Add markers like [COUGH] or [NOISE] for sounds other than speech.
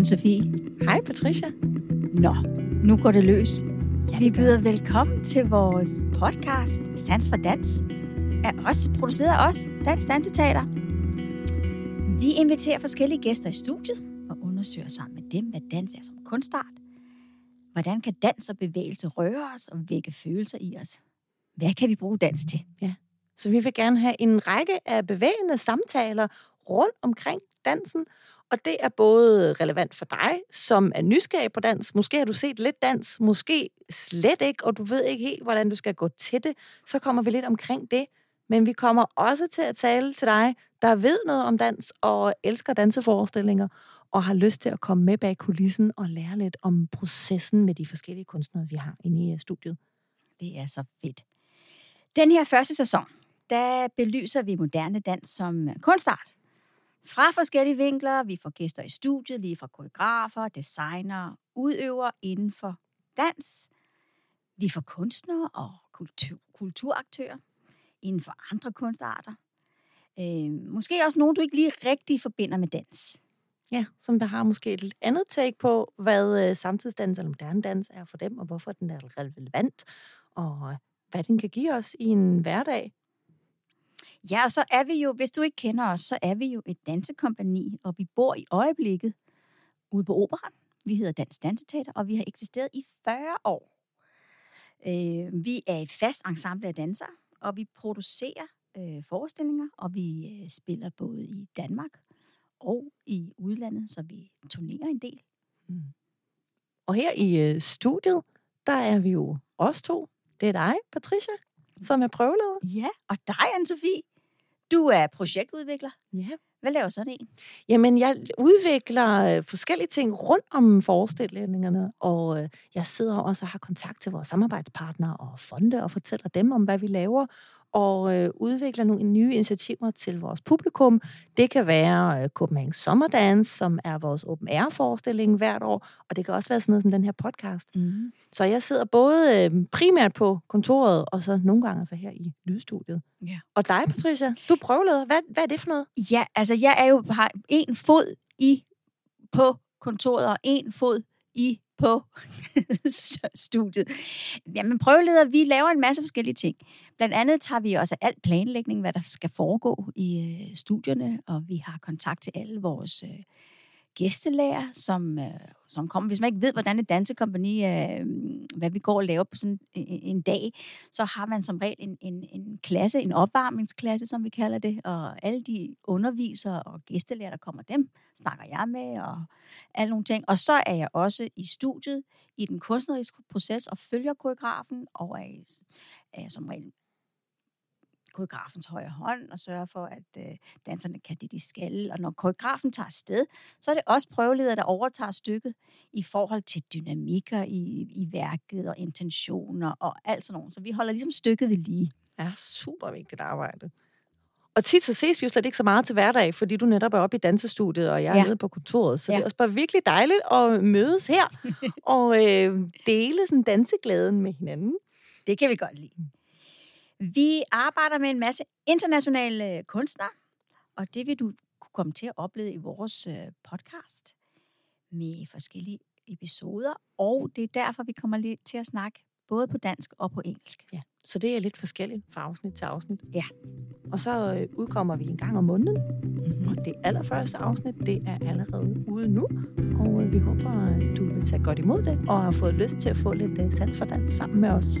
Anne-Sophie. Hej Patricia. Nå, nu går det løs. Ja, Vi byder velkommen til vores podcast Sans for Dans. Er også produceret af os, Dansk Danseteater. Vi inviterer forskellige gæster i studiet og undersøger sammen med dem, hvad dans er som kunstart. Hvordan kan dans og bevægelse røre os og vække følelser i os? Hvad kan vi bruge dans til? Ja. Så vi vil gerne have en række af bevægende samtaler rundt omkring dansen, og det er både relevant for dig, som er nysgerrig på dans. Måske har du set lidt dans, måske slet ikke, og du ved ikke helt, hvordan du skal gå til det. Så kommer vi lidt omkring det. Men vi kommer også til at tale til dig, der ved noget om dans og elsker danseforestillinger, og har lyst til at komme med bag kulissen og lære lidt om processen med de forskellige kunstnere, vi har inde i øh, studiet. Det er så fedt. Den her første sæson, der belyser vi moderne dans som kunstart. Fra forskellige vinkler, vi får gæster i studiet, lige fra koreografer, designer, udøvere inden for dans. Vi får kunstnere og kultur, kulturaktører inden for andre kunstarter. Øh, måske også nogen, du ikke lige rigtig forbinder med dans. Ja, som der har måske et lidt andet take på, hvad øh, samtidsdans eller moderne dans er for dem, og hvorfor den er relevant, og hvad den kan give os i en hverdag. Ja, og så er vi jo, hvis du ikke kender os, så er vi jo et dansekompani, og vi bor i øjeblikket ude på operan. Vi hedder Dansk Danseteater, og vi har eksisteret i 40 år. Øh, vi er et fast ensemble af dansere, og vi producerer øh, forestillinger, og vi øh, spiller både i Danmark og i udlandet, så vi turnerer en del. Mm. Og her i øh, studiet, der er vi jo os to. Det er dig, Patricia, som er prøveleder. Ja, og dig, Anne-Sophie. Du er projektudvikler. Ja. Hvad laver sådan en? Jamen, jeg udvikler øh, forskellige ting rundt om forestillingerne, og øh, jeg sidder også og har kontakt til vores samarbejdspartnere og fonde og fortæller dem om, hvad vi laver, og øh, udvikler nogle nye initiativer til vores publikum. Det kan være øh, Copenhagen Sommerdance, som er vores open air forestilling hvert år, og det kan også være sådan noget som den her podcast. Mm. Så jeg sidder både øh, primært på kontoret, og så nogle gange så her i lydstudiet. Ja. Og dig, Patricia, du prøveleder. Hvad, hvad er det for noget? Ja, altså jeg er jo har en fod i på kontoret og en fod i på [LAUGHS] studiet. Jamen prøveleder, vi laver en masse forskellige ting. Blandt andet tager vi også alt planlægning, hvad der skal foregå i øh, studierne, og vi har kontakt til alle vores øh, gæstelærer, som, øh, som kommer. Hvis man ikke ved, hvordan et dansekompani, øh, hvad vi går og laver på sådan en, en dag, så har man som regel en, en, en klasse, en opvarmningsklasse, som vi kalder det, og alle de undervisere og gæstelærer, der kommer dem, snakker jeg med, og alle nogle ting. Og så er jeg også i studiet i den kunstneriske proces og følger koreografen, og er, er som regel koreografens højre hånd og sørge for, at øh, danserne kan det, de skal. Og når koreografen tager sted, så er det også prøveleder, der overtager stykket i forhold til dynamikker i, i værket og intentioner og alt sådan noget. Så vi holder ligesom stykket ved lige. Ja, super vigtigt arbejde. Og tit så ses vi jo slet ikke så meget til hverdag, fordi du netop er oppe i dansestudiet, og jeg er ja. nede på kontoret. Så ja. det er også bare virkelig dejligt at mødes her [LAUGHS] og øh, dele sådan danseglæden med hinanden. Det kan vi godt lide. Vi arbejder med en masse internationale kunstnere, og det vil du kunne komme til at opleve i vores øh, podcast med forskellige episoder, og det er derfor, vi kommer lidt til at snakke både på dansk og på engelsk. Ja, så det er lidt forskelligt fra afsnit til afsnit. Ja. Og så øh, udkommer vi en gang om måneden, mm-hmm. og det allerførste afsnit, det er allerede ude nu, og øh, vi håber, at du vil tage godt imod det, og har fået lyst til at få lidt sans for dans sammen med os.